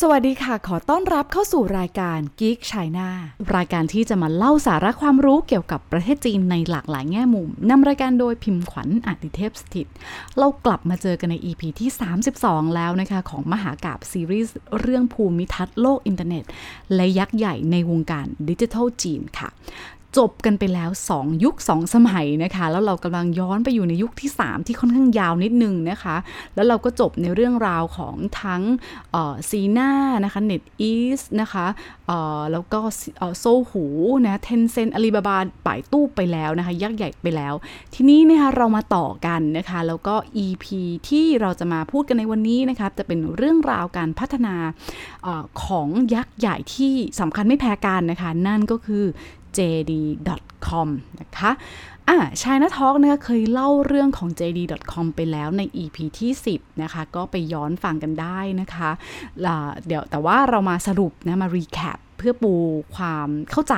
สวัสดีค่ะ ขอต้อนรับเข้าสู่รายการ Geek China รายการที่จะมาเล่าสาระความรู้เกี่ยวกับประเทศจีนในหลากหลายแง่มุมนำรายการโดยพิมพ์ขวัญอดิเทพสถิต เรากลับมาเจอกันใน EP ที่ 32 แล้วนะคะ ของมหากาพย์ซีรีส์เรื่องภูมิทัศน์โลกอินเทอร์เน็ต และยักษ์ใหญ่ในวงการดิจิทัลจีนค่ะ จบกันไปแล้ว 2 ยุค 2 สมัยนะคะ แล้วเรากำลังย้อนไปอยู่ในยุคที่ 3 ที่ค่อนข้างยาวนิดนึงนะคะ แล้วเราก็จบในเรื่องราวของทั้ง Sina นะคะ NetEase นะคะแล้วก็ Sohu นะ Tencent Alibabaป่ายตู้ไปแล้วนะคะ ยักษ์ใหญ่ไปแล้ว ทีนี้นะคะเรามาต่อกันนะคะ แล้วก็ EP ที่เราจะมาพูดกันในวันนี้นะคะจะเป็นเรื่องราวการพัฒนาอของยักษ์ใหญ่ที่สำคัญไม่แพ้กันนะคะ นั่นก็คือ jd.com นะคะอ่าชายนาทอกนะคะเคยเล่าเรื่องของ jd.com ไปแล้วใน EP ที่ 10 นะคะ ก็ไปย้อนฟังกันได้นะคะเดี๋ยวแต่ว่าเรามาสรุปนะมารีแคปเพื่อปูความเข้าใจ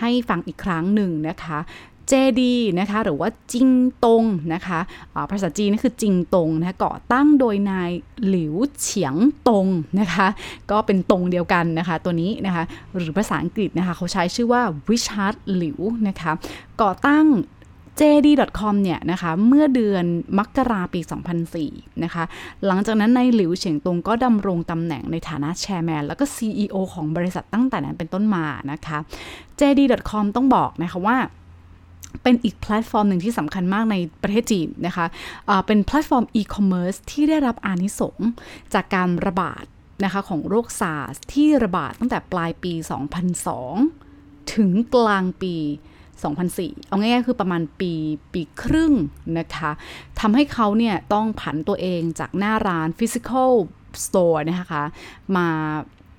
ให้ฟังอีกครั้งหนึ่งนะคะ JD นะคะหรือว่าจิงตงนะคะภาษาจีนนี่คือจิงตงนะะก่อตั้งโดยนายหลิวเฉียงตงนะคะก็เป็นตรงเดียวกันนะคะตัวนี้นะคะหรือภาษาอังกฤษนะคะเขาใช้ชื่อว่าวิชาร์ดหลิวนะคะก่อตั้ง JD.com เนี่ยนะคะเมื่อเดือนมกราปี 2004 นะคะหลังจากนั้นนายหลิวเฉียงตงก็ดำรงตำแหน่งในฐานะแชร์แมนแล้วก็ CEO ของบริษัทตั้งแต่นั้นเป็นต้นมานะคะ JD.com ต้องบอกนะคะว่า เป็นอีกแพลตฟอร์มหนึ่งที่สำคัญมากในประเทศจีนนะคะะเป็นแพลตฟอร์มอีคอมเมิร์ซที่ได้รับอานิสงส์จากการระบาดนะคะของโรคซาร์สที่ระบาดตั้งแต่ปลายปี 2002 ถึงกลางปี 2004 เอาง่ายๆคือประมาณปีปีครึ่งนะคะทำให้เขาเนี่ยต้องผันตัวเองจากหน้าร้าน physical store นะคะมา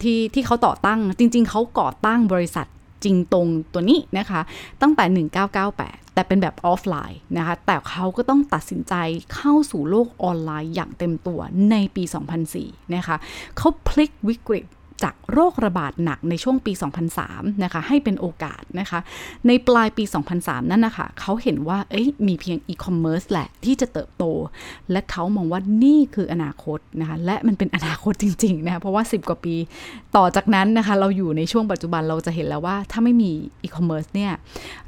ที่ที่เขาก่อตั้งจริงๆ เขาก่อตั้งบริษัท จริงตรงตัวนี้นะคะ ตั้งแต่ 1998 แต่เป็นแบบออฟไลน์นะคะ แต่เขาก็ต้องตัดสินใจเข้าสู่โลกออนไลน์อย่างเต็มตัวในปี 2004 นะคะเขาพลิกวิกฤต จากโรคระบาดหนักในช่วงปี 2003 นะคะ ให้เป็นโอกาสนะคะ ในปลายปี 2003 นั่นนะคะ เขาเห็นว่า เอ้ย มีเพียงอีคอมเมิร์ซแหละที่จะเติบโต และเขามองว่านี่คืออนาคตนะคะ และมันเป็นอนาคตจริง ๆ นะคะ เพราะว่า 10 กว่าปี ต่อจากนั้นนะคะ เราอยู่ในช่วงปัจจุบันเราจะเห็นแล้วว่า ถ้าไม่มีอีคอมเมิร์ซเนี่ย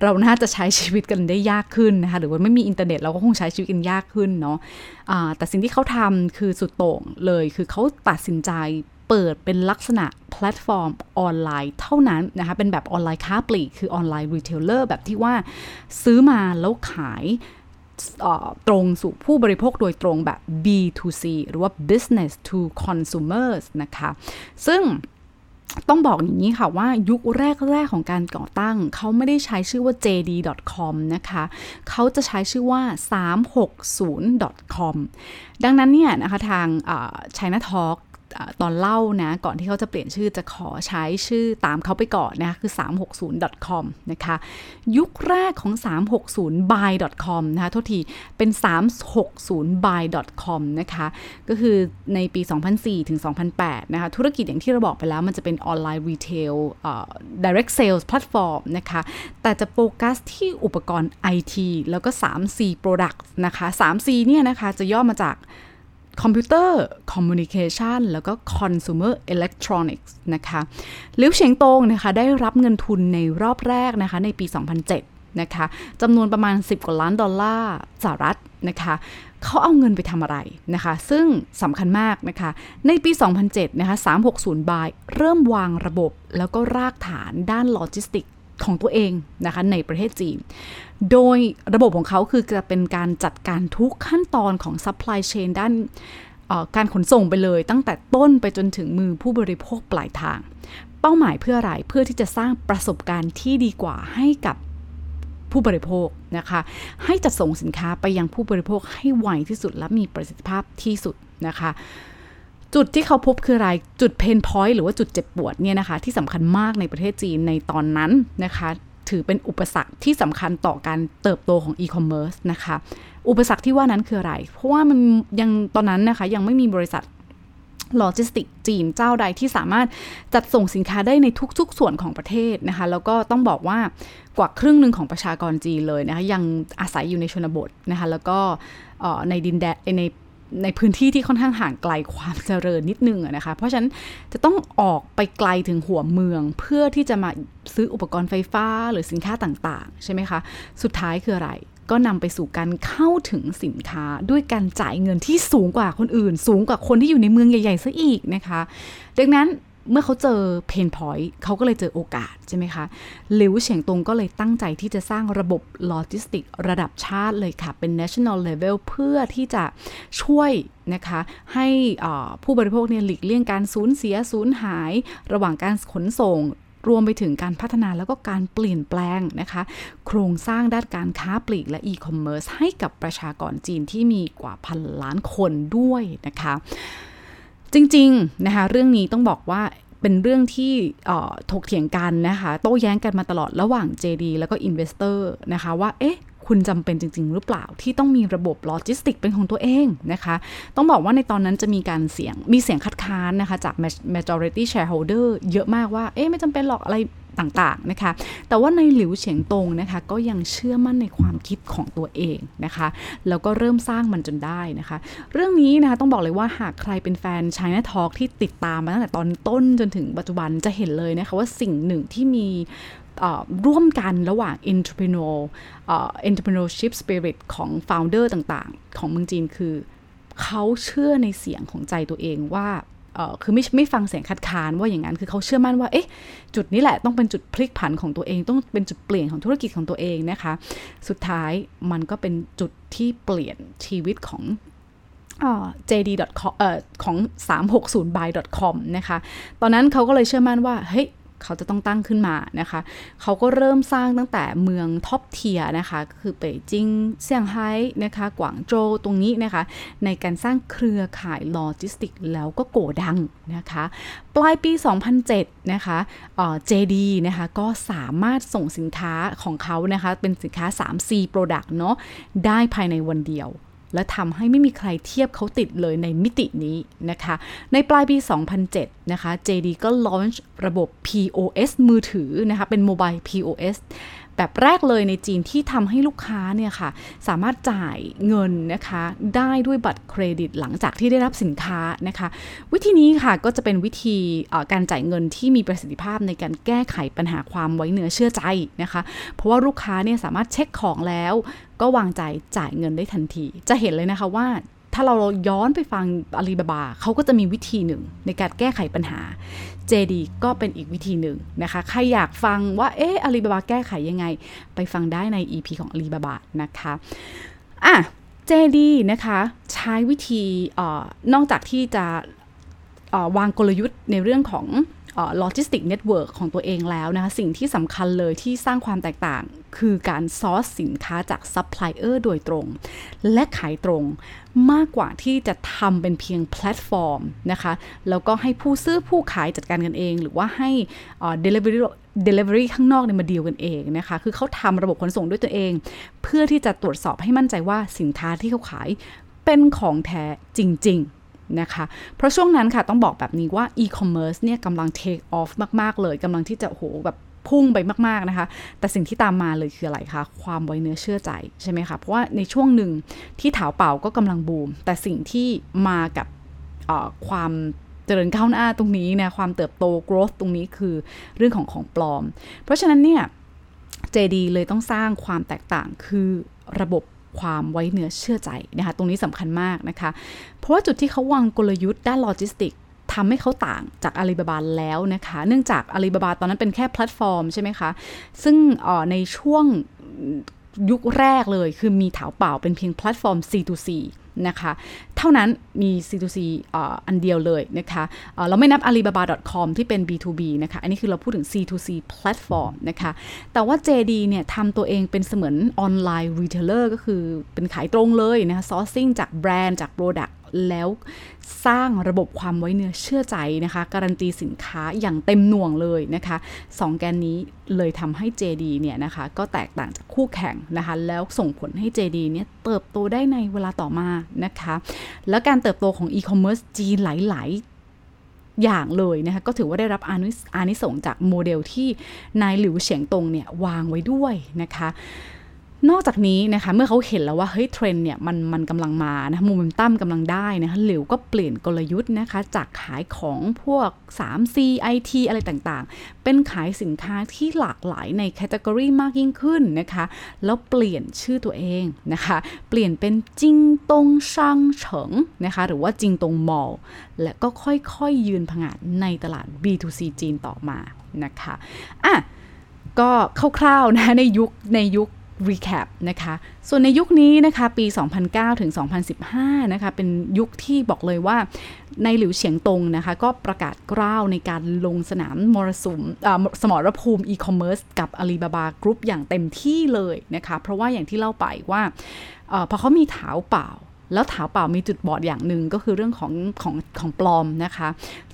เราน่าจะใช้ชีวิตกันได้ยากขึ้นนะคะ หรือว่าไม่มีอินเทอร์เน็ตเราก็คงใช้ชีวิตกันยากขึ้นเนาะะแต่สิ่งที่เขาทำคือสุดโต่งเลย คือเขาตัดสินใจ เปิดเป็นลักษณะแพลตฟอร์มออนไลน์เท่านั้นนะคะ เป็นแบบออนไลน์ค้าปลีก คือ online retailer แบบที่ว่าซื้อมาแล้วขายตรงสู่ผู้บริโภคโดยตรงแบบ B2C หรือว่า business to consumers นะคะ ซึ่งต้องบอกอย่างนี้ค่ะว่ายุคแรก ๆ ของการก่อตั้ง เขาไม่ได้ใช้ชื่อว่า jd.com นะคะ เขาจะใช้ชื่อว่า 360.com ดังนั้นเนี่ยนะคะทาง China Talk ตอนเล่านะ ก่อนที่เขาจะเปลี่ยนชื่อจะขอใช้ชื่อตามเขาไปก่อนนะคะคือ 360.com นะคะ ยุคแรกของ 360buy.com นะคะโทษทีเป็น 360buy.com นะคะ ก็คือในปี 2004 ถึง 2008 นะคะ ธุรกิจอย่างที่เราบอกไปแล้ว มันจะเป็น online retail direct sales platform นะคะ แต่จะโฟกัสที่อุปกรณ์ IT แล้วก็ 3C products นะคะ 3C เนี่ยนะคะ จะย่อมาจาก computer communication แล้วก็ consumer electronics นะคะหลิวเฉียงตงนะคะได้รับเงินทุนในรอบแรกนะคะในปี 2007 นะคะจำนวนประมาณ 10 กว่าล้านดอลลาร์สหรัฐนะคะเขาเอาเงินไปทำอะไรนะคะ ซึ่งสำคัญมากนะคะ ในปี 2007 นะคะ 360buy เริ่มวางระบบแล้วก็รากฐานด้านโลจิสติกส์ ของตัวเองนะคะในประเทศจีน โดยระบบของเขาคือจะเป็นการจัดการทุกขั้นตอนของ supply chain ด้านการขนส่งไปเลยตั้งแต่ต้นไปจนถึงมือผู้บริโภคปลายทาง เป้าหมายเพื่ออะไรเพื่อที่จะสร้างประสบการณ์ที่ดีกว่าให้กับผู้บริโภคนะคะให้จัดส่งสินค้าไปยังผู้บริโภคให้ไวที่สุดและมีประสิทธิภาพที่สุดนะคะ จุดที่เขาพบคืออะไร จุด pain point หรือว่าจุดเจ็บปวดเนี่ยนะคะ ที่สำคัญมากในประเทศจีนในตอนนั้นนะคะ ถือเป็นอุปสรรคที่สำคัญต่อการเติบโตของอีคอมเมิร์ซนะคะ อุปสรรคที่ว่านั้นคืออะไร เพราะว่ามันยังตอนนั้นนะคะยังไม่มีบริษัทโลจิสติกจีนเจ้าใดที่สามารถจัดส่งสินค้าได้ในทุก ๆ ส่วนของประเทศนะคะ แล้วก็ต้องบอกว่ากว่าครึ่งหนึ่งของประชากรจีนเลยนะคะยังอาศัยอยู่ในชนบทนะคะ แล้วก็ในดินแดนใน ในพื้นที่ที่ค่อนข้างห่างไกลความเจริญนิดนึงนะคะ เพราะฉะนั้นจะต้องออกไปไกลถึงหัวเมือง เพื่อที่จะมาซื้ออุปกรณ์ไฟฟ้าหรือสินค้าต่างๆ ใช่ไหมคะ สุดท้ายคืออะไร ก็นำไปสู่การเข้าถึงสินค้าด้วยการจ่ายเงินที่สูงกว่าคนอื่น สูงกว่าคนที่อยู่ในเมืองใหญ่ๆซะอีกนะคะ ดังนั้น เมื่อเขาเจอ pain point เขาก็เลยเจอโอกาสใช่ไหมคะหลิวเฉียงตงก็เลยตั้งใจที่จะสร้างระบบโลจิสติกระดับชาติเลยค่ะ เป็น national level เพื่อที่จะช่วยนะคะให้ผู้บริโภคเนี่ยหลีกเลี่ยงการสูญเสียสูญหาย ระหว่างการขนส่งรวมไปถึงการพัฒนาแล้วก็การเปลี่ยนแปลงนะคะ โครงสร้างด้านการค้าปลีกและอีคอมเมิร์ซให้กับประชากรจีนที่มีกว่าพันล้านคนด้วยนะคะ จริงๆนะคะเรื่องนี้ต้องบอกว่าเป็นเรื่องที่ถกเถียงกันนะคะโต้แย้งกันมาตลอดระหว่าง JD แล้วก็ Investor นะคะว่าเอ๊ะคุณจำเป็นจริง ๆ หรือเปล่าที่ต้องมีระบบโลจิสติกเป็นของตัวเองนะคะ ต้องบอกว่าในตอนนั้นจะมีการเสียงมีเสียงคัดค้านนะคะ จาก majority shareholder เยอะมากว่า เอ๊ะไม่จำเป็นหรอกอะไร ต่างๆนะคะ แต่ว่าในหลิวเฉียงตงนะคะ ก็ยังเชื่อมั่นในความคิดของตัวเองนะคะ แล้วก็เริ่มสร้างมันจนได้นะคะ เรื่องนี้นะคะต้องบอกเลยว่าหากใครเป็นแฟน China Talk ที่ติดตามมาตั้งแต่ตอนต้นจนถึงปัจจุบันจะเห็นเลยนะคะว่าสิ่งหนึ่งที่มีร่วมกันระหว่าง entrepreneur entrepreneurship spirit ของ founder ต่างๆ ของเมืองจีนคือเขาเชื่อในเสียงของใจตัวเองว่า คือไม่ไม่ฟังเสียงคัดค้านว่าอย่างนั้นคือเขาเชื่อมั่นว่าเอ๊ะจุดนี้แหละต้องเป็นจุดพลิกผันของตัวเอง ต้องเป็นจุดเปลี่ยนของธุรกิจของตัวเองนะคะ สุดท้ายมันก็เป็นจุดที่เปลี่ยนชีวิตของ jd.com เอ่อของ 360by.com นะคะ ตอนนั้นเขาก็เลยเชื่อมั่นว่า เฮ้ย เขาจะต้องตั้งขึ้นมานะคะ เขาก็เริ่มสร้างตั้งแต่เมือง top tier นะคะ คือเป่ยจิงเซี่ยงไฮ้นะคะ กวางโจวตรงนี้นะคะ ในการสร้างเครือข่ายโลจิสติกแล้วก็โกดังนะคะ ปลายปี 2007 นะคะเจดีนะคะก็สามารถส่งสินค้าของเขานะคะ เป็นสินค้า 3C Product เนาะได้ภายในวันเดียว และทำให้ไม่มีใครเทียบเขาติดเลยในมิตินี้นะคะ ในปลายปี 2007 นะคะ JD ก็ลอนช์ระบบ POS มือถือนะคะ เป็น mobile POS แบบแรกเลยในจีนที่ทำให้ลูกค้าเนี่ยค่ะ สามารถจ่ายเงินนะคะ ได้ด้วยบัตรเครดิตหลังจากที่ได้รับสินค้านะคะ วิธีนี้ค่ะก็จะเป็นวิธีการจ่ายเงินที่มีประสิทธิภาพในการแก้ไขปัญหาความไว้เนื้อเชื่อใจนะคะ เพราะว่าลูกค้าเนี่ยสามารถเช็คของแล้ว ก็วางใจจ่ายเงินได้ทันที จะเห็นเลยนะคะว่าถ้าเราย้อนไปฟังอาลีบาบาเขาก็จะมีวิธีหนึ่งในการแก้ไขปัญหา JD ก็เป็นอีกวิธีหนึ่งนะคะ ใครอยากฟังว่า เอออาลีบาบาแก้ไขยังไง ไปฟังได้ใน EP ของอาลีบาบานะคะ อะ JD นะคะ ใช้วิธีเออนอกจากที่จะวางกลยุทธ์ในเรื่องของ โลจิสติก network ของตัวเองแล้วนะคะสิ่งที่สำคัญเลยที่สร้างความแตกต่าง คือการ source สินค้าจากซัพพลายเออร์โดยตรง และขายตรงมากกว่าที่จะทำเป็นเพียงแพลตฟอร์มนะคะแล้วก็ให้ผู้ซื้อผู้ขายจัดการกันเอง หรือว่าให้ delivery delivery ข้างนอกเนี่ยมาดีลกันเองนะคะ คือเขาทำระบบขนส่งด้วยตัวเอง เพื่อที่จะตรวจสอบให้มั่นใจว่าสินค้าที่เขาขายเป็นของแท้จริง ๆ นะคะ เพราะช่วงนั้นค่ะต้องบอกแบบนี้ว่าอีคอมเมิร์ซเนี่ยกำลัง take offมาก ๆ เลยกำลังที่จะโหแบบพุ่งไปมาก ๆ นะคะ แต่สิ่งที่ตามมาเลยคืออะไรคะ ความไว้เนื้อเชื่อใจใช่ไหมคะ เพราะว่าในช่วงหนึ่งที่ถาวเป่าก็กำลังบูม แต่สิ่งที่มากับความเจริญก้าวหน้าตรงนี้นะ ความเติบโต growth ตรงนี้คือเรื่องของของปลอม เพราะฉะนั้นเนี่ย JD เลยต้องสร้างความแตกต่างคือระบบ ความไว้เนื้อเชื่อใจนะคะตรงนี้สำคัญมากนะคะ เพราะว่าจุดที่เขาวางกลยุทธ์ด้านโลจิสติกทำให้เขาต่างจากอาลีบาบาแล้วนะคะ เนื่องจากอาลีบาบาตอนนั้นเป็นแค่แพลตฟอร์มใช่ไหมคะ ซึ่งในช่วง ยุคแรกเลยคือมีเถาเป่าเป็นเพียงแพลตฟอร์ม C2C นะคะเท่านั้นมี C2C อันเดียวเลยนะคะเราไม่นับ Alibaba.com ที่เป็น B2B นะคะอันนี้คือเราพูดถึง C2C platform นะคะแต่ว่า JD เนี่ยทำตัวเองเป็นเสมือน online retailer ก็คือเป็นขายตรงเลยนะคะ sourcing จากแบรนด์จาก product แล้วสร้างระบบความไว้เนื้อเชื่อใจนะคะ การันตีสินค้าอย่างเต็มหน่วงเลยนะคะสองแกนนี้เลยทำให้ JD เนี่ยนะคะก็แตกต่างจากคู่แข่งนะคะ แล้วส่งผลให้ JD เนี่ยเติบโตได้ในเวลาต่อมานะคะ แล้วการเติบโตของอีคอมเมิร์ซจีนหลาย ๆอย่างเลยนะคะก็ถือว่าได้รับอานิอานิสงจากโมเดลที่นายหลิวเฉียงตงเนี่ยวางไว้ด้วยนะคะ นอกจากนี้นะคะเมื่อเขาเห็นแล้วว่าเฮ้ยเทรนเนี่ยมันมันกำลังมานะโมเมนตัมกำลังได้นะคะหลิวก็เปลี่ยนกลยุทธ์นะคะจากขายของพวก 3C IT อะไรต่างๆ เป็นขายสินค้าที่หลากหลายในแคตตากรีมากยิ่งขึ้นนะคะ แล้วเปลี่ยนชื่อตัวเองนะคะ เปลี่ยนเป็นจิงตงช่างเฉิงนะคะหรือว่าจิงตงมอลและก็ค่อยๆยยืนผงาดในตลาด B2C จีนต่อมานะคะอะก็คร่าวๆนะในยุคในยุค recap นะคะ ส่วนในยุคนี้นะคะปี 2009 ถึง 2015 นะคะ เป็นยุคที่บอกเลยว่าในหลิวเฉียงตงนะคะ ก็ประกาศกล้าวในการลงสนามมรสุมสมรภูมิอีคอมเมิร์ซกับอาลีบาบากรุ๊ปอย่างเต็มที่เลยนะคะ เพราะว่าอย่างที่เล่าไปว่าเออพอเขามีเถาเป่า แล้วเถาเป่ามีจุดบอดอย่างหนึ่งก็คือเรื่องของของของปลอมนะคะ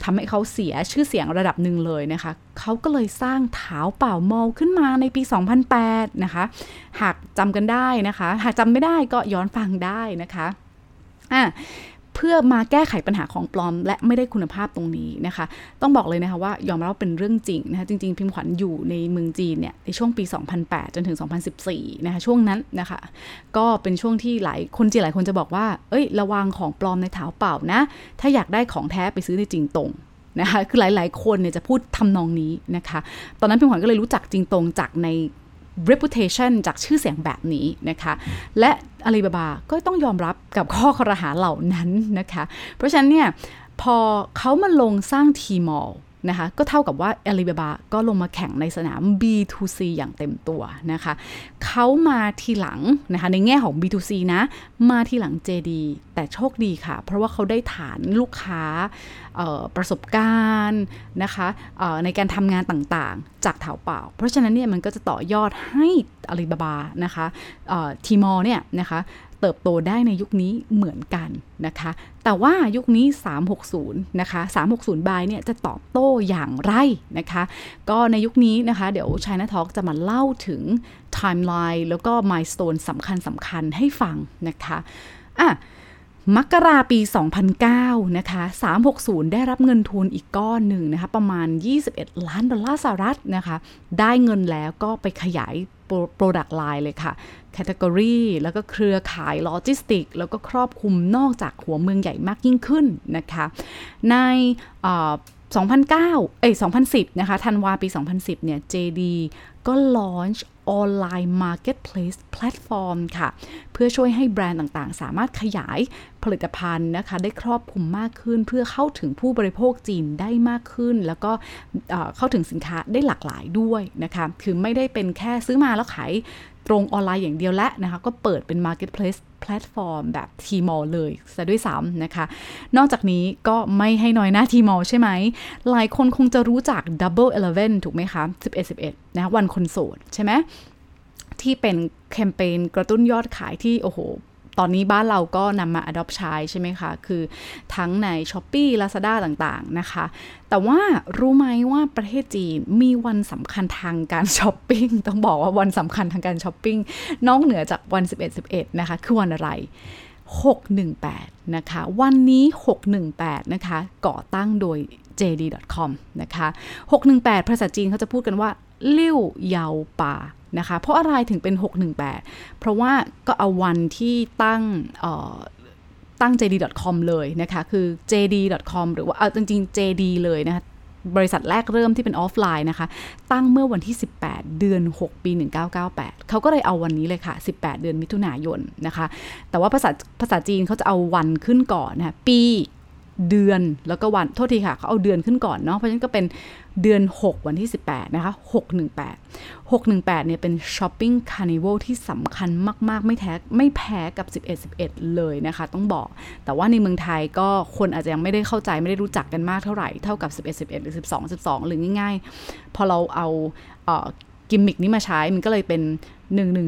ทำให้เขาเสียชื่อเสียงระดับหนึ่งเลยนะคะเขาก็เลยสร้างถาเปล่ามอลขึ้นมาในปี 2008 นะคะ หากจำกันได้นะคะ หากจำไม่ได้ก็ย้อนฟังได้นะคะอะ พื่อมาแก้ไขปัญหาของปลอม และไม่ได้คุณภาพตรงนี้นะคะ ต้องบอกเลยนะคะว่ายอมรับเป็นเรื่องจริงนะคะจริง ๆ พิมพ์ขวัญอยู่ในเมืองจีนเนี่ยในช่วงปี 2008 จนถึง 2014 นะคะช่วงนั้นนะคะ ก็เป็นช่วงที่หลายคนจีนหลายคนจะบอกว่า เอ้ย ระวังของปลอมในเท้าเปล่านะ ถ้าอยากได้ของแท้ไปซื้อในจริงตรงนะคะคือหลาย ๆ คนเนี่ยจะพูดทำนองนี้นะคะ ตอนนั้นพิมพ์ขวัญก็เลยรู้จักจริงตรงจากใน reputation จากชื่อเสียงแบบนี้นะคะ และอาลีบาบาก็ต้องยอมรับกับข้อคอรหาเหล่านั้นนะคะ เพราะฉะนั้นเนี่ยพอเขามาลงสร้างทีมอล นะคะก็เท่ากับว่าอาลีบาบาก็ลงมาแข่งในสนาม B2C อย่างเต็มตัวนะคะเขามาทีหลังนะคะในแง่ของ B2C นะมาทีหลัง JD แต่โชคดีค่ะ เพราะว่าเขาได้ฐานลูกค้าประสบการณ์นะคะในการทำงานต่างๆ จากเถาเปล่า เพราะฉะนั้นเนี่ยมันก็จะต่อยอดให้อาลีบาบานะคะทีมอลเนี่ยนะคะ เติบโตได้ในยุคนี้เหมือนกันนะคะ แต่ว่ายุคนี้ 360 นะคะ 360 บายเนี่ยจะตอบโต้อย่างไรนะคะ ก็ในยุคนี้นะคะ เดี๋ยว China Talk จะมาเล่าถึงไทม์ไลน์แล้วก็ milestone สำคัญสำคัญให้ฟังนะคะอะมกราปี 2009 นะคะ 360 ได้รับเงินทุนอีกก้อนหนึ่งนะคะ ประมาณ 21 ล้านดอลลาร์สหรัฐนะคะ ได้เงินแล้วก็ไปขยาย Product Line เลยค่ะ category แล้วก็เครือข่ายโลจิสติก แล้วก็ครอบคลุมนอกจากหัวเมืองใหญ่มากยิ่งขึ้นนะคะ ใน2009 เอ้ย 2010 นะคะ ธันวาปี 2010 เนี่ย JD ก็ launch online Marketplace Platform ค่ะ เพื่อช่วยให้แบรนด์ต่างๆ สามารถขยายผลิตภัณฑ์นะคะ ได้ครอบคลุมมากขึ้น เพื่อเข้าถึงผู้บริโภคจีนได้มากขึ้น แล้วก็เข้าถึงสินค้าได้หลากหลายด้วยนะคะคือไม่ได้เป็นแค่ซื้อมาแล้วขายตรงออนไลน์อย่างเดียวและนะคะ ก็เปิดเป็น Marketplace แพลตฟอร์มแบบ Tmall เลยซะด้วยซ้ำนะคะ นอกจากนี้ก็ไม่ให้น้อยหน้าทีมอลใช่ไหม หลายคนคงจะรู้จัก Double Eleven ถูกไหมคะ 11 11 นะวันคนโสดใช่ไหมที่เป็นแคมเปญกระตุ้นยอดขายที่ โอ้โห ตอนนี้บ้านเราก็นำมา adopt ใช้ใช่ไหมคะ คือทั้งใน s h อ p e e Lazada ต่างๆนะคะ แต่ว่ารู้ไหมว่าประเทศจีนมีวันสำคัญทางการช้อปปิ้ง ต้องบอกว่าวันสำคัญทางการช้อปปิ้ง นอกเหนือจากวัน 11-11 นะคะ คือวันอะไร 618 นะคะ วันนี้ 618 นะคะ ก่อตั้งโดย JD.com นะคะ 618 ภาษาจีนเขาจะพูดกันว่า ลิ่วเยาป่า นะคะ เพราะอะไรถึงเป็น 618 เพราะว่าก็เอาวันที่ตั้งตั้ง JD.com เลยนะคะ คือ JD.com หรือว่าเอาจริงๆ JD เลยนะคะบริษัทแรกเริ่มที่เป็นออฟไลน์นะคะ ตั้งเมื่อวันที่ 18 เดือน 6 ปี 1998 เขาก็เลยเอาวันนี้เลยค่ะ 18 เดือนมิถุนายนนะคะ แต่ว่าภาษาภาษาจีนเขาจะเอาวันขึ้นก่อนนะคะปี เดือนแล้วก็วัน โทษทีค่ะเขาเอาเดือนขึ้นก่อนเนาะเพราะฉะนั้นก็เป็นเดือน 6 วันที่ 18 นะคะ 618 618 เนี่ยเป็น shopping carnival ที่สำคัญมาก ๆ ไม่แท้ไม่แพ้กับ 11 11 เลยนะคะ ต้องบอก แต่ว่าในเมืองไทยก็คนอาจจะยังไม่ได้เข้าใจไม่ได้รู้จักกันมากเท่าไหร่ เท่ากับ 11 11 หรือ 12 12 หรือง่าย ๆ พอเราเอา กิมมิกนี้มาใช้มันก็เลยเป็น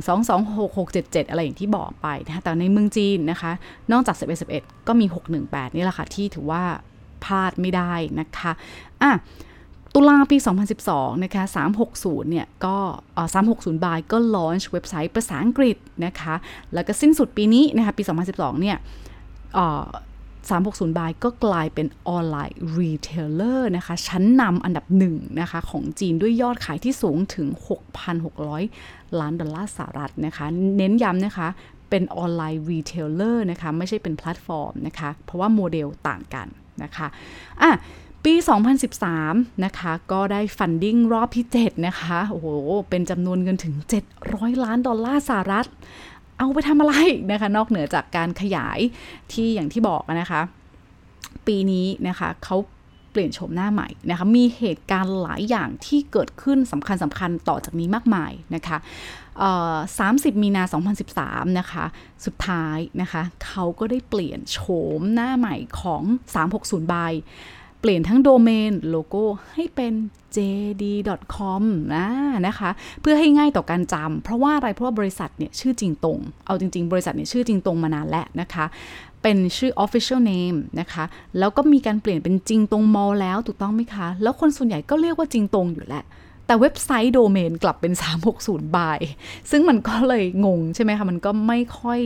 1122667อะไรอย่างที่บอกไปนะคะแต่ในเมืองจีนนะคะ นอกจาก 11 11 ก็มี 618 นี่แหละค่ะ ที่ถือว่าพลาดไม่ได้นะคะอะตุลาปี 2012 นะคะ 360 เนี่ย ก็360buy ก็ launch เว็บไซต์ภาษาอังกฤษนะคะ แล้วก็สิ้นสุดปีนี้นะคะ ปี 2012 เนี่ย 360buy ก็กลายเป็น online retailer นะคะ ชั้นนำอันดับหนึ่งนะคะ ของจีนด้วยยอดขายที่สูงถึง 6,600 ล้านดอลลาร์สหรัฐนะคะ เน้นย้ำนะคะเป็น online retailer นะคะ ไม่ใช่เป็นแพลตฟอร์มนะคะ เพราะว่าโมเดลต่างกันนะคะอะปี 2013 นะคะ ก็ได้ funding รอบที่ 7 นะคะ โอ้โห เป็นจำนวนเงินถึง 700 ล้านดอลลาร์สหรัฐ เอาไปทำอะไรนะคะ นอกเหนือจากการขยายที่อย่างที่บอกนะคะ ปีนี้นะคะเขาเปลี่ยนโฉมหน้าใหม่นะคะ มีเหตุการณ์หลายอย่างที่เกิดขึ้นสำคัญสำคัญต่อจากนี้มากมายนะคะ30 มีนา 2013 นะคะ สุดท้ายนะคะ เขาก็ได้เปลี่ยนโฉมหน้าใหม่ของ 360บาย เปลี่ยนทั้งโดเมนโลโก้ให้เป็น jd.com นะนะคะ เพื่อให้ง่ายต่อการจำเพราะว่าอะไรเพราะว่าบริษัทเนี่ยชื่อจริงตรง เอาจริง ๆ บริษัทเนี่ยชื่อจริงตรงมานานแล้วนะคะเป็นชื่อ official name นะคะ แล้วก็มีการเปลี่ยนเป็นจิงตงมอลล์แล้วถูกต้องไหมคะ แล้วคนส่วนใหญ่ก็เรียกว่าจริงตรงอยู่แหละ แต่เว็บไซต์โดเมนกลับเป็น 360buy ซึ่งมันก็เลยงงใช่ไหมคะ มันก็ไม่ค่อย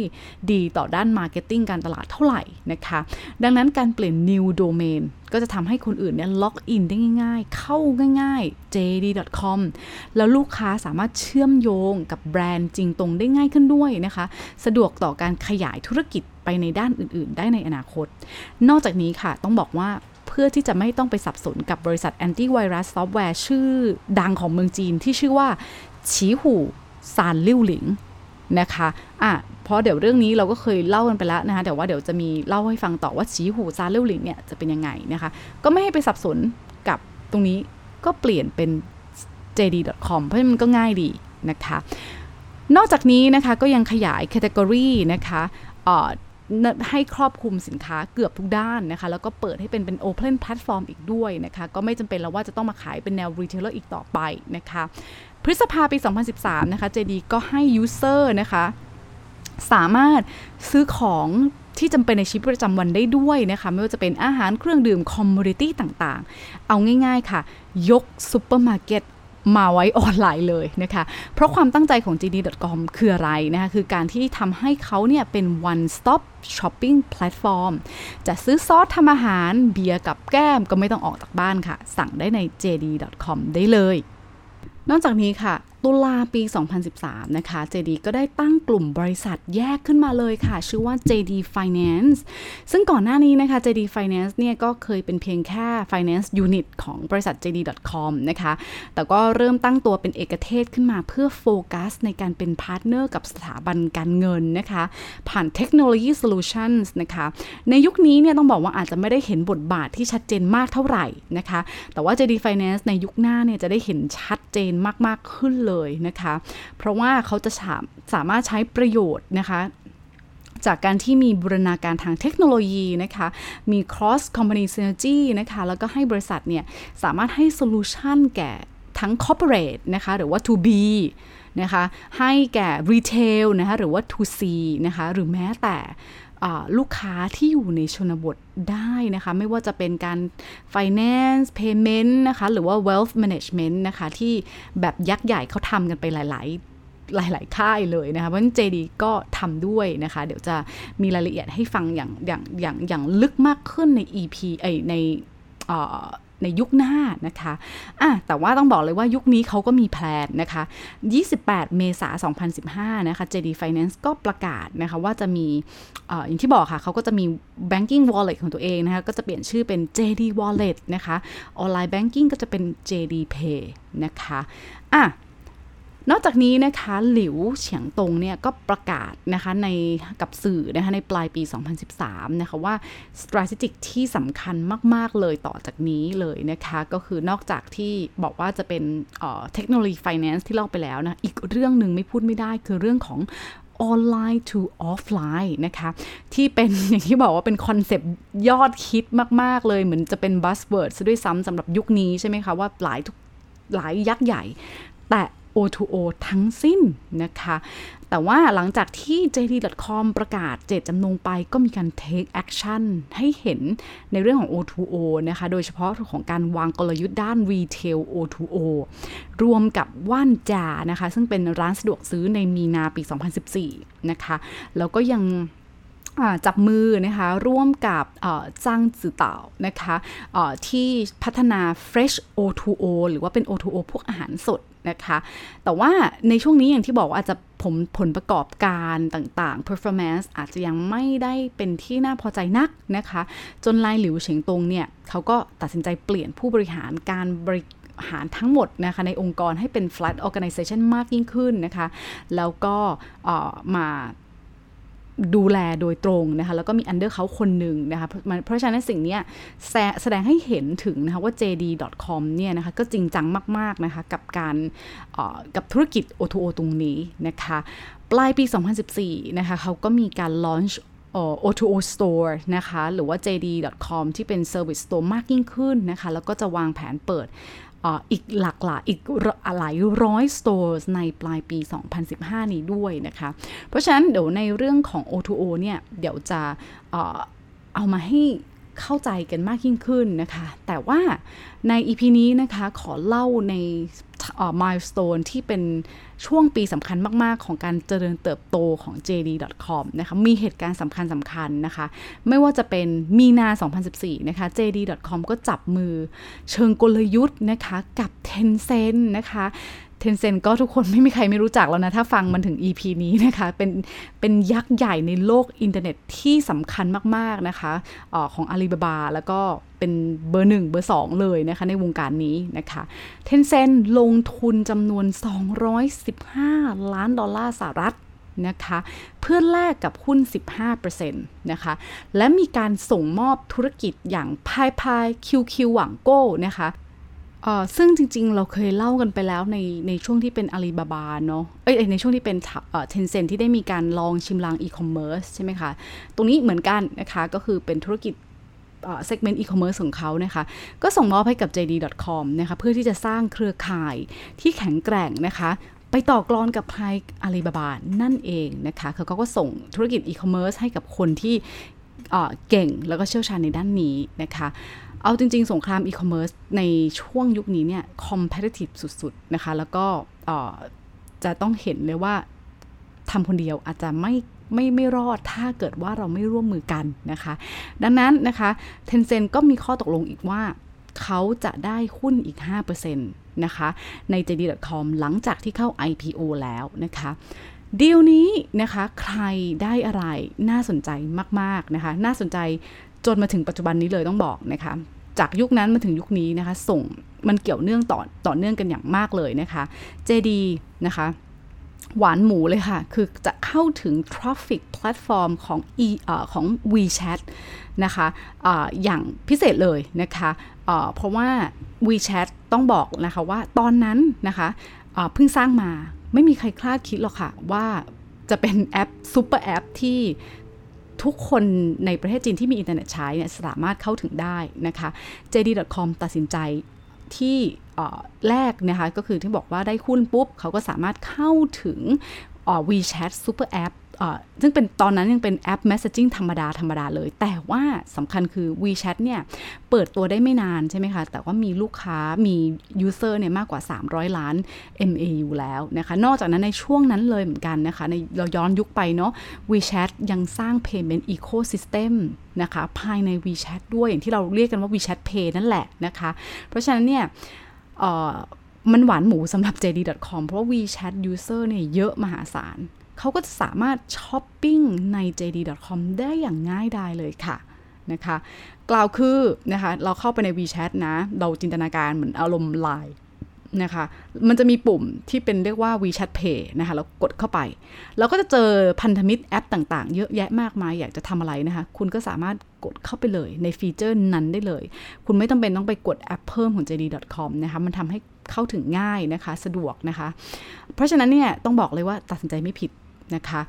ดีต่อด้าน marketing การตลาดเท่าไหร่นะคะ ดังนั้นการเปลี่ยน new domain ก็จะทำให้คนอื่นเนี่ยล็อกอินได้ง่าย ๆ เข้าง่าย ๆ jd.com แล้วลูกค้าสามารถเชื่อมโยงกับแบรนด์จริงตรงได้ง่ายขึ้นด้วยนะคะ สะดวกต่อการขยายธุรกิจไปในด้านอื่น ๆ ได้ในอนาคต นอกจากนี้ค่ะต้องบอกว่า เพื่อที่จะไม่ต้องไปสับสนกับบริษัท antivirus software ชื่อดังของเมืองจีนที่ชื่อว่าฉีหูซานลิ่วหลิงนะคะอะเพราะเดี๋ยวเรื่องนี้เราก็เคยเล่ากันไปแล้วนะคะแต่ว่าเดี๋ยวจะมีเล่าให้ฟังต่อว่าฉีหูซานลิ่วหลิงเนี่ยจะเป็นยังไงนะคะ ก็ไม่ให้ไปสับสนกับตรงนี้ก็เปลี่ยนเป็น jd.com เพราะมันก็ง่ายดีนะคะ นอกจากนี้นะคะก็ยังขยาย category นะคะ ให้ครอบคลุมสินค้าเกือบทุกด้านนะคะ แล้วก็เปิดให้เป็นเป็น Open Platform อีกด้วยนะคะ ก็ไม่จำเป็นแล้วว่าจะต้องมาขายเป็นแนว Retailer อีกต่อไปนะคะ พฤษภาปี 2013 นะคะ JD ก็ให้ User นะคะ สามารถซื้อของที่จำเป็นในชีวิตประจำวันได้ด้วยนะคะ ไม่ว่าจะเป็นอาหารเครื่องดื่ม commodity ต่างๆ เอาง่ายๆค่ะ ยกซูเปอร์มาร์เก็ต มาไว้ออนไลน์เลยนะคะ เพราะความตั้งใจของ JD.com คืออะไรนะคะคือการที่ทำให้เขาเนี่ยเป็น one stop shopping platform จะซื้อซอสทำอาหารเบียร์กับแกล้มก็ไม่ต้องออกจากบ้านค่ะ สั่งได้ใน JD.com ได้เลย นอกจากนี้ค่ะ ตุลาปี 2013 นะคะ JD ก็ได้ตั้งกลุ่มบริษัทแยกขึ้นมาเลยค่ะ ชื่อว่า JD Finance ซึ่งก่อนหน้านี้นะคะ JD Finance เนี่ยก็เคยเป็นเพียงแค่ Finance Unit ของบริษัท JD.com นะคะ แต่ก็เริ่มตั้งตัวเป็นเอกเทศขึ้นมาเพื่อโฟกัสในการเป็นพาร์ทเนอร์กับสถาบันการเงินนะคะ ผ่าน technology solutions นะคะ ในยุคนี้เนี่ยต้องบอกว่าอาจจะไม่ได้เห็นบทบาทที่ชัดเจนมากเท่าไหร่นะคะ แต่ว่า JD Finance ในยุคหน้าเนี่ยจะได้เห็นชัดเจนมาก ๆ ขึ้นเลยนะคะ เพราะว่าเขาจะสามารถใช้ประโยชน์นะคะจากการที่มีบูรณาการทางเทคโนโลยีนะคะ มี cross company synergy นะคะ แล้วก็ให้บริษัทเนี่ย สามารถให้โซลูชันแก่ทั้ง corporate นะคะ หรือว่า to B นะคะ ให้แก่ retail นะคะ หรือว่า to C นะคะ หรือแม้แต่ ลูกค้าที่อยู่ในชนบทได้นะคะ ไม่ว่าจะเป็นการ finance payment นะคะ หรือว่า wealth management นะคะ ที่แบบยักษ์ใหญ่เขาทำกันไปหลาย ๆหลาย ๆ ค่ายเลยนะคะ เพราะฉะนั้น JD ก็ทำด้วยนะคะ เดี๋ยวจะมีรายละเอียดให้ฟังอย่างอย่างอย่างอย่างลึกมากขึ้นใน EP ไอใน ในยุคหน้านะคะอะแต่ว่าต้องบอกเลยว่ายุคนี้เขาก็มีแพลนนะคะ 28 เมษายน 2015 นะคะ JD Finance ก็ประกาศนะคะว่าจะมีออย่างที่บอกค่ะเขาก็จะมี banking wallet ของตัวเองนะคะ ก็จะเปลี่ยนชื่อเป็น JD Wallet นะคะ online banking ก็จะเป็น JD Pay นะคะ อะ นอกจากนี้นะคะหลิวเฉียงตงเนี่ยก็ประกาศนะคะในกับสื่อนะคะในปลายปี 2013 นะคะว่า strategic ที่สำคัญมาก ๆ เลยต่อจากนี้เลยนะคะก็คือนอกจากที่บอกว่าจะเป็นเทคโนโลยี finance ที่เล่าไปแล้วนะอีกเรื่องหนึ่งไม่พูดไม่ได้คือเรื่องของออนไลน์ to ออฟไลน์นะคะที่เป็นอย่างที่บอกว่าเป็นคอนเซปต์ยอดฮิตมาก ๆ เลยเหมือนจะเป็น buzzword ซะด้วยซ้ำสำหรับยุคนี้ใช่ไหมคะ ว่าหลายทุกหลายยักษ์ใหญ่ แต่ O2O ทั้งสิ้นนะคะ แต่ว่าหลังจากที่ JD.com ประกาศเจตจำนงไปก็มีการ take action ให้เห็นในเรื่องของ O2O นะคะ โดยเฉพาะของการวางกลยุทธ์ด้าน retail O2O รวมกับว่านจานะคะ ซึ่งเป็นร้านสะดวกซื้อในมีนาปี 2014 นะคะ แล้วก็ยังจับมือนะคะร่วมกับจ้างจื่อเต่านะคะที่พัฒนา fresh O2O หรือว่าเป็น O2O พวกอาหารสด นะคะ แต่ว่าในช่วงนี้อย่างที่บอกว่าอาจจะผมผลประกอบการต่างๆ performance อาจจะยังไม่ได้เป็นที่น่าพอใจนักนะคะ จนลายหลิวเฉียงตงเนี่ยเขาก็ตัดสินใจเปลี่ยนผู้บริหารการบริหารทั้งหมดนะคะในองค์กรให้เป็น flat organization มากยิ่งขึ้นนะคะ แล้วก็มา ดูแลโดยตรงนะคะแล้วก็มีอันเดอร์เขาคนหนึ่งนะคะเพราะฉะนั้นสิ่งนี้แสดงให้เห็นถึงนะคะว่า JD.com เนี่ยนะคะก็จริงจังมาก ๆ นะคะกับการกับธุรกิจ O2O ตรงนี้นะคะปลายปี 2014 นะคะเขาก็มีการ launch O2O Store นะคะ หรือว่า JD.com ที่เป็น Service Store มากยิ่งขึ้นนะคะ แล้วก็จะวางแผนเปิด อีกหลักหลายอีกหลายร้อยสโตร์ในปลายปี 2015 นี้ด้วยนะคะ เพราะฉะนั้นเดี๋ยวในเรื่องของ O2O เนี่ย เดี๋ยวจะเอามาให้ เข้าใจกันมากยิ่งขึ้นนะคะ แต่ว่าใน EP นี้นะคะขอเล่าในมายสเตนที่เป็นช่วงปีสำคัญมาก ๆ ของการเจริญเติบโตของ JD.com นะคะ มีเหตุการณ์สำคัญสำคัญนะคะ ไม่ว่าจะเป็นมีนา 2014 นะคะ JD.com ก็จับมือเชิงกลยุทธ์นะคะ กับ Tencent นะคะ เทนเซ็นต์ก็ทุกคนไม่มีใครไม่รู้จักแล้วนะ ถ้าฟังมาถึง EP นี้นะคะ เป็นเป็นยักษ์ใหญ่ในโลกอินเทอร์เน็ตที่สำคัญมากๆนะคะออของอาลีบาบาแล้วก็เป็นเบอร์หนึ่งเบอร์สองเลยนะคะ ในวงการนี้นะคะเทนเซ็นต์ลงทุนจำนวน 215 ล้านดอลลาร์สหรัฐนะคะเพื่อแลกกับหุ้น 15%นะคะ และมีการส่งมอบธุรกิจอย่างพายพายคิวคิวหวังโก้นะคะ ซึ่งจริง ๆ เราเคยเล่ากันไปแล้วในในช่วงที่เป็นอาลีบาบาเนาะ เอ้ยในช่วงที่เป็นเทนเซ็นต์ที่ได้มีการลองชิมลางอีคอมเมิร์ซใช่ไหมคะ ตรงนี้เหมือนกันนะคะ ก็คือเป็นธุรกิจ segment อีคอมเมิร์ซของเขานะคะ ก็ส่งมอบให้กับ JD.com นะคะ เพื่อที่จะสร้างเครือข่ายที่แข็งแกร่งนะคะ ไปต่อกรอนกับใครอาลีบาบานั่นเองนะคะเขาก็ส่งธุรกิจอีคอมเมิร์ซให้กับคนที่ เก่งแล้วก็เชี่ยวชาญในด้านนี้นะคะ เอาจริง ๆ สงครามอีคอมเมิร์ซในช่วงยุคนี้เนี่ย competitive สุด ๆ นะคะ แล้วก็จะต้องเห็นเลยว่าทำคนเดียวอาจจะไม่ไม่ไม่รอดถ้าเกิดว่าเราไม่ร่วมมือกันนะคะ ดังนั้นนะคะเทนเซ็นต์ก็มีข้อตกลงอีกว่าเขาจะได้หุ้นอีก 5%นะคะ ใน JD.com หลังจากที่เข้า IPO แล้วนะคะ ดีลนี้นะคะใครได้อะไรน่าสนใจมากๆนะคะน่าสนใจจนมาถึงปัจจุบันนี้เลยต้องบอกนะคะจากยุคนั้นมาถึงยุคนี้นะคะ ส่งมันเกี่ยวเนื่องต่อต่อเนื่องกันอย่างมากเลยนะคะ JD นะคะ หวานหมูเลยค่ะ คือจะเข้าถึง traffic platform ของ e อของ WeChat นะคะออย่างพิเศษเลยนะคะเพราะว่า WeChat ต้องบอกนะคะว่าตอนนั้นนะคะเพิ่งสร้างมา ไม่มีใครคาดคิดหรอกค่ะ ว่าจะเป็นแอป super app ที่ทุกคนในประเทศจีนที่มีอินเทอร์เน็ตใช้เนี่ยสามารถเข้าถึงได้นะคะ JD.com ตัดสินใจที่แรกนะคะก็คือที่บอกว่าได้หุ้นปุ๊บ เขาก็สามารถเข้าถึง WeChat Super App ซึ่งเป็นตอนนั้นยังเป็นแอป Messaging ธรรมดาธรรมดาเลย แต่ว่าสำคัญคือ WeChat เนี่ย เปิดตัวได้ไม่นานใช่ไหมคะ แต่ว่ามีลูกค้ามี user เนี่ยมากกว่า 300 ล้าน MAU แล้วนะคะ นอกจากนั้นในช่วงนั้นเลยเหมือนกันนะคะ ในเราย้อนยุคไปเนาะ WeChat ยังสร้าง payment ecosystem นะคะ ภายใน WeChat ด้วยอย่างที่เราเรียกกันว่า WeChat Pay นั่นแหละนะคะ เพราะฉะนั้นเนี่ยมันหวานหมูสำหรับ JD.com เพราะว่า WeChat user เนี่ยเยอะมหาศาล เขาก็จะสามารถช้อปปิ้งใน JD.com ได้อย่างง่ายดายเลยค่ะนะคะ กล่าวคือนะคะเราเข้าไปใน WeChat นะ เราจินตนาการเหมือนอารมณ์ไลน์นะคะ มันจะมีปุ่มที่เป็นเรียกว่า WeChat Pay นะคะ เรากดเข้าไป เราก็จะเจอพันธมิตรแอปต่างๆ เยอะแยะมากมาย อยากจะทำอะไรนะคะ คุณก็สามารถกดเข้าไปเลยในฟีเจอร์นั้นได้เลย คุณไม่ต้องเป็นต้องไปกดแอปเพิ่มของ JD.com นะคะ มันทำให้เข้าถึงง่ายนะคะ สะดวกนะคะ เพราะฉะนั้นเนี่ยต้องบอกเลยว่าตัดสินใจไม่ผิด นะคะ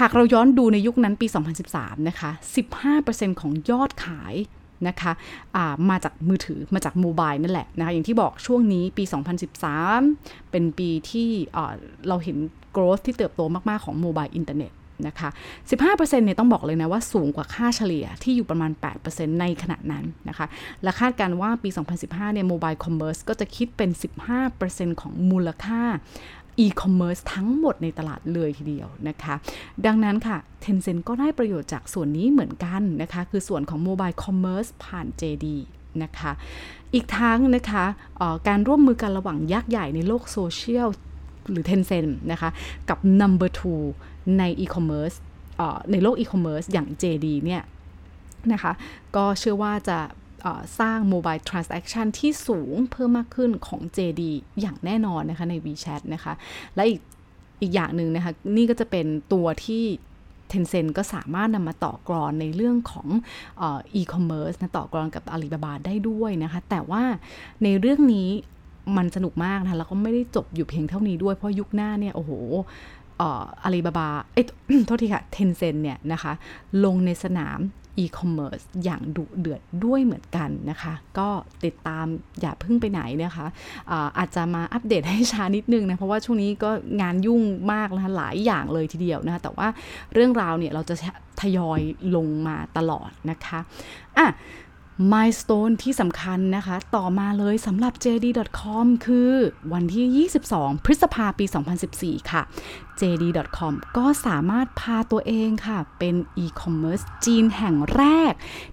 หากเราย้อนดูในยุคนั้นปี 2013 นะคะ 15%ของยอดขายนะคะะมาจากมือถือมาจาก mobile นั่นแหละนะคะอย่างที่บอกช่วงนี้ปี 2013 เป็นปีที่เราเห็น growth ที่เติบโตมาก ๆ ของ mobile internet นะคะ 15%เนี่ยต้องบอกเลยนะว่าสูงกว่าค่าเฉลี่ยที่อยู่ประมาณ 8%ในขณะนั้นนะคะ และคาดการณ์ว่าปี 2015 เนี่ย mobile commerce ก็จะคิดเป็น 15%ของมูลค่า อีคอมเมิร์ซทั้งหมดในตลาดเลยทีเดียวนะคะ ดังนั้นค่ะ Tencent ก็ได้ประโยชน์จากส่วนนี้เหมือนกันนะคะ คือส่วนของ mobile commerce ผ่าน JD นะคะ อีกทั้งนะคะการร่วมมือกันระหว่างยักษ์ใหญ่ในโลกโซเชียลหรือ Tencent นะคะ กับ number two ใน e-commerce ในโลก e-commerce อย่าง JD เนี่ยนะคะ ก็เชื่อว่าจะ สร้าง Mobile Transaction ที่สูงเพิ่มมากขึ้นของ JD อย่างแน่นอนนะคะใน WeChat นะคะ และอีกอีกอย่างหนึ่งนะคะ นี่ก็จะเป็นตัวที่ Tencent ก็สามารถนำมาต่อกรอนในเรื่องของอีคอมเมิร์ซนะต่อกรอนกับ Alibaba ได้ด้วยนะคะ แต่ว่าในเรื่องนี้มันสนุกมากนะแล้วก็ไม่ได้จบอยู่เพียงเท่านี้ด้วยเพราะยุคหน้าเนี่ย โอ้โหอาลีบาบา เอ้โทษทีค่ะ เทนเซ็นเนี่ยนะคะ ลงในสนาม อีคอมเมิร์ซอย่างดุเดือดด้วยเหมือนกันนะคะ ก็ติดตามอย่าพึ่งไปไหนนะคะอาอาจจะมาอัปเดตให้ช้านิดนึงนะเพราะว่าช่วงนี้ก็งานยุ่งมากนะคะหลายอย่างเลยทีเดียวนะคะแต่ว่าเรื่องราวเนี่ยเราจะทยอยลงมาตลอดนะคะอะ มายสเตนที่สำคัญนะคะ ต่อมาเลยสำหรับ JD.com คือวันที่ 22 พฤษภาปี 2014 ค่ะ JD.com ก็สามารถพาตัวเองค่ะ เป็นอีคอมเมิร์ซจีนแห่งแรก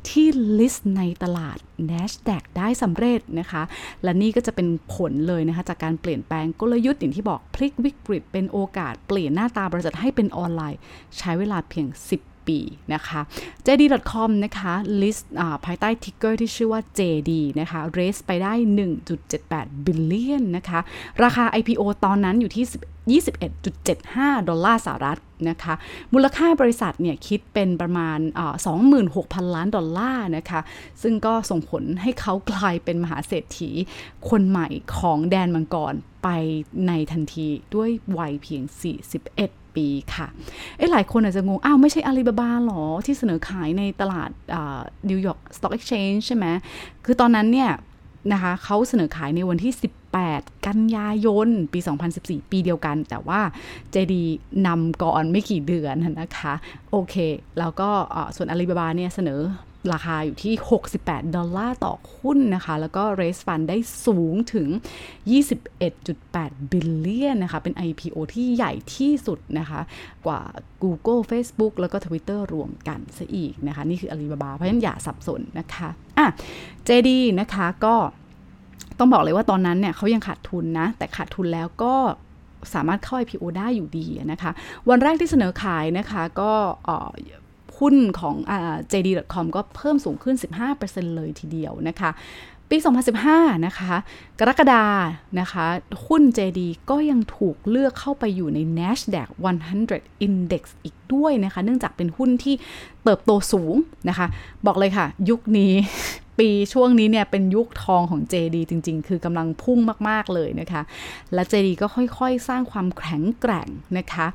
ที่ list ในตลาด NASDAQ ได้สำเร็จนะคะ และนี่ก็จะเป็นผลเลยนะคะ จากการเปลี่ยนแปลงกลยุทธ์อย่างที่บอกพลิกวิกฤตเป็นโอกาสเปลี่ยนหน้าตาบริษัทให้เป็นออนไลน์ ใช้เวลาเพียง 10 ปีนะคะ JD.com นะคะ list ภายใต้ ticker ที่ชื่อว่า JD นะคะ raise ไปได้ 1.78 billion นะคะ ราคา IPO ตอนนั้นอยู่ที่21.75 ดอลลาร์สหรัฐนะคะ มูลค่าบริษัทเนี่ยคิดเป็นประมาณ 26,000 ล้านดอลลาร์นะคะ ซึ่งก็ส่งผลให้เขากลายเป็นมหาเศรษฐีคนใหม่ของแดนมังกรไปในทันทีด้วยวัยเพียง 41ปีค่ะ เอ้หลายคนอาจจะงง อ้าว ไม่ใช่อาลีบาบาหรอ ที่เสนอขายในตลาดNew York Stock Exchange ใช่ไหม คือตอนนั้นเนี่ยนะคะเขาเสนอขายในวันที่ 18 กันยายน ปี 2014 ปีเดียวกัน แต่ว่า JD นำก่อนไม่กี่เดือนนะคะ โอเค แล้วก็ส่วนอาลีบาบาเนี่ยเสนอราคาอยู่ที่ 68 ดอลลาร์ต่อหุ้นนะคะ แล้วก็ raise fund ได้สูงถึง 21.8 billion นะคะ เป็น IPO ที่ใหญ่ที่สุดนะคะ กว่า Google Facebook แล้วก็ Twitter รวมกันซะอีกนะคะ นี่คือ Alibaba เพราะฉะนั้นอย่าสับสนนะคะ อะ JD นะคะก็ ต้องบอกเลยว่าตอนนั้นเนี่ยเขายังขาดทุนนะ แต่ขาดทุนแล้วก็สามารถเข้า IPO ได้อยู่ดีนะคะ วันแรกที่เสนอขายนะคะก็หุ้นของ JD.com ก็เพิ่มสูงขึ้น 15%เลยทีเดียวนะคะ ปี 2015 นะคะ กรกฎานะคะ หุ้น JD ก็ยังถูกเลือกเข้าไปอยู่ใน NASDAQ 100 Index อีกด้วยนะคะ เนื่องจากเป็นหุ้นที่เติบโตสูงนะคะ บอกเลยค่ะ ยุคนี้ ปีช่วงนี้เนี่ยเป็นยุคทองของ JD จริง ๆ คือกำลังพุ่งมาก ๆ เลยนะคะ และ JD ก็ค่อย ๆ สร้างความแข็งแกร่งนะคะ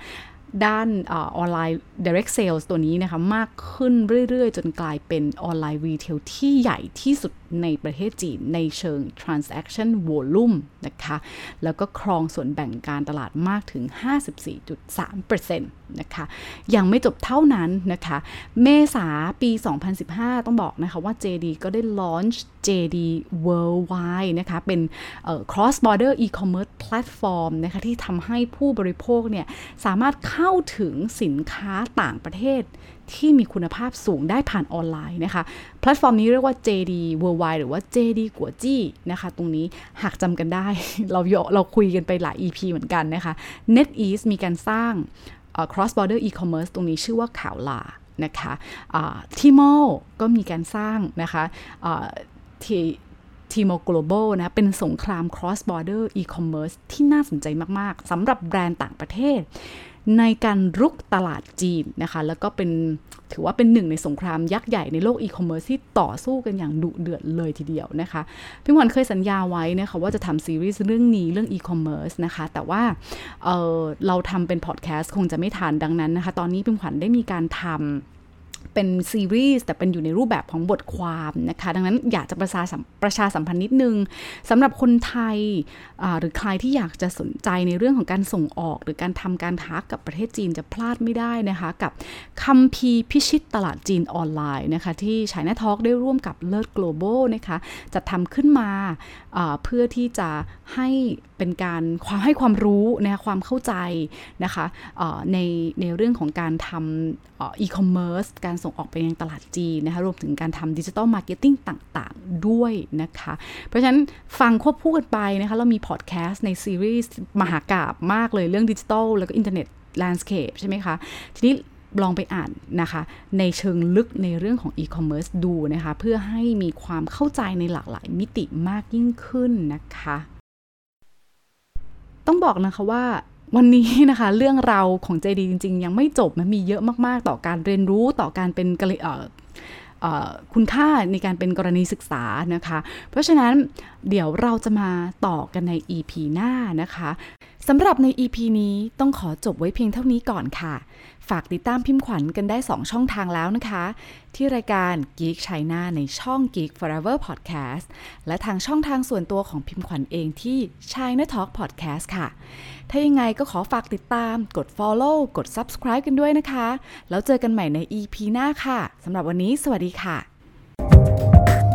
ด้านออนไลน์ direct sales ตัวนี้นะคะ มากขึ้นเรื่อย ๆ จนกลายเป็นออนไลน์รีเทลที่ใหญ่ที่สุดในประเทศจีน ในเชิง transaction volume นะคะ แล้วก็ครองส่วนแบ่งการตลาดมากถึง 54.3%นะคะ ยังไม่จบเท่านั้นนะคะ เมษาปี 2015 ต้องบอกนะคะว่า JD ก็ได้ launch JD Worldwide นะคะ เป็น cross border e-commerce platform นะคะ ที่ทำให้ผู้บริโภคเนี่ย สามารถเข้าาถึงสินค้าต่างประเทศ ที่มีคุณภาพสูงได้ผ่านออนไลน์นะคะ แพลตฟอร์มนี้เรียกว่า JD Worldwide หรือว่า JD กัวจี้นะคะ ตรงนี้หากจำกันได้ เราเราคุยกันไปหลาย EP เหมือนกันนะคะ NetEase มีการสร้าง cross border e-commerce ตรงนี้ชื่อว่า Kaola นะคะ Tmall ก็มีการสร้างนะคะที Tmall Global นะ เป็นสงคราม cross border e-commerce ที่น่าสนใจมาก ๆสำหรับแบรนด์ต่างประเทศ ในการรุกตลาดจีนนะคะ แล้วก็เป็นถือว่าเป็นหนึ่งในสงครามยักษ์ใหญ่ในโลกอีคอมเมิร์ซที่ต่อสู้กันอย่างดุเดือดเลยทีเดียวนะคะ พี่ขวัญเคยสัญญาไว้นะคะว่าจะทำซีรีส์เรื่องนี้เรื่องอีคอมเมิร์ซนะคะ แต่ว่าเเราทำเป็นพอดแคสต์คงจะไม่ทันดังนั้นนะคะ ตอนนี้พี่ขวัญได้มีการทำ เป็นซีรีส์แต่เป็นอยู่ในรูปแบบของบทความนะคะ ดังนั้นอยากจะประชาสัมประชาสัมพันธ์นิดนึงสำหรับคนไทยหรือใครที่อยากจะสนใจในเรื่องของการส่งออก หรือการทำการค้ากับประเทศจีนจะพลาดไม่ได้นะคะ กับคัมภีร์พิชิตตลาดจีนออนไลน์นะคะ ที่ช China Talk ได้ร่วมกับเลิศ global นะคะจะทำขึ้นมาเพื่อที่จะให้เป็นการความให้ความรู้นะคะความเข้าใจนะคะในในเรื่องของการทำอีคอมเมิร์ซการส่งออกไปยังตลาดจีนนะคะรวมถึงการทำ digital marketing ต่างๆ ด้วยนะคะ เพราะฉะนั้นฟังควบคู่กันไปนะคะ เรามีพอดแคสต์ในซีรีส์มหากาพย์มากเลยเรื่องดิจิทัลแล้วก็ internet landscape ใช่ไหมคะ ทีนี้ลองไปอ่านนะคะ ในเชิงลึกในเรื่องของอีคอมเมิร์ซดูนะคะ เพื่อให้มีความเข้าใจในหลากหลายมิติมากยิ่งขึ้นนะคะ ต้องบอกนะคะว่า วันนี้นะคะเรื่องราวของ JD จริง ๆ ยังไม่จบมันมีเยอะมากๆ ต่อการเรียนรู้ต่อการเป็นคุณค่าในการเป็นกรณีศึกษานะคะ เพราะฉะนั้นเดี๋ยวเราจะมาต่อกันใน EP หน้านะคะสำหรับใน EP นี้ต้องขอจบไว้เพียงเท่านี้ก่อนค่ะ ฝากติดตามพิมพ์ขวัญกันได้ 2 ช่องทางแล้วนะคะ ที่รายการ Geek China ในช่อง Geek Forever Podcast และทางช่องทางส่วนตัวของพิมพ์ขวัญเองที่ China Talk Podcast ค่ะ ถ้ายังไงก็ขอฝากติดตามกด follow กด subscribe กันด้วยนะคะ แล้วเจอกันใหม่ใน EP หน้าค่ะสำหรับวันนี้ สวัสดีค่ะ Thank you